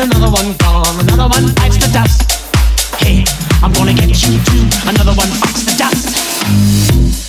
and another one falls. Another one bites the dust. Hey, I'm gonna get you too. Another one bites the dust.